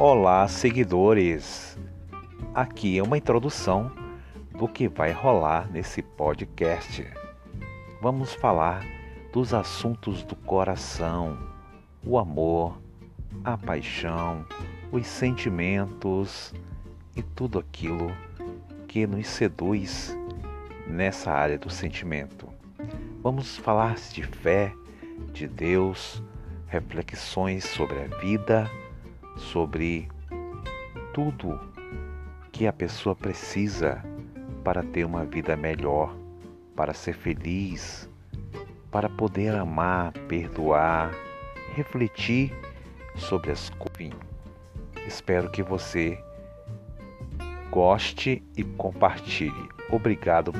Olá, seguidores! Aqui é uma introdução do que vai rolar nesse podcast. Vamos falar dos assuntos do coração, o amor, a paixão, os sentimentos e tudo aquilo que nos seduz nessa área do sentimento. Vamos falar de fé, de Deus, reflexões sobre a vida sobre tudo que a pessoa precisa para ter uma vida melhor, para ser feliz, para poder amar, perdoar, refletir sobre as coisas. Espero que você goste e compartilhe. Obrigado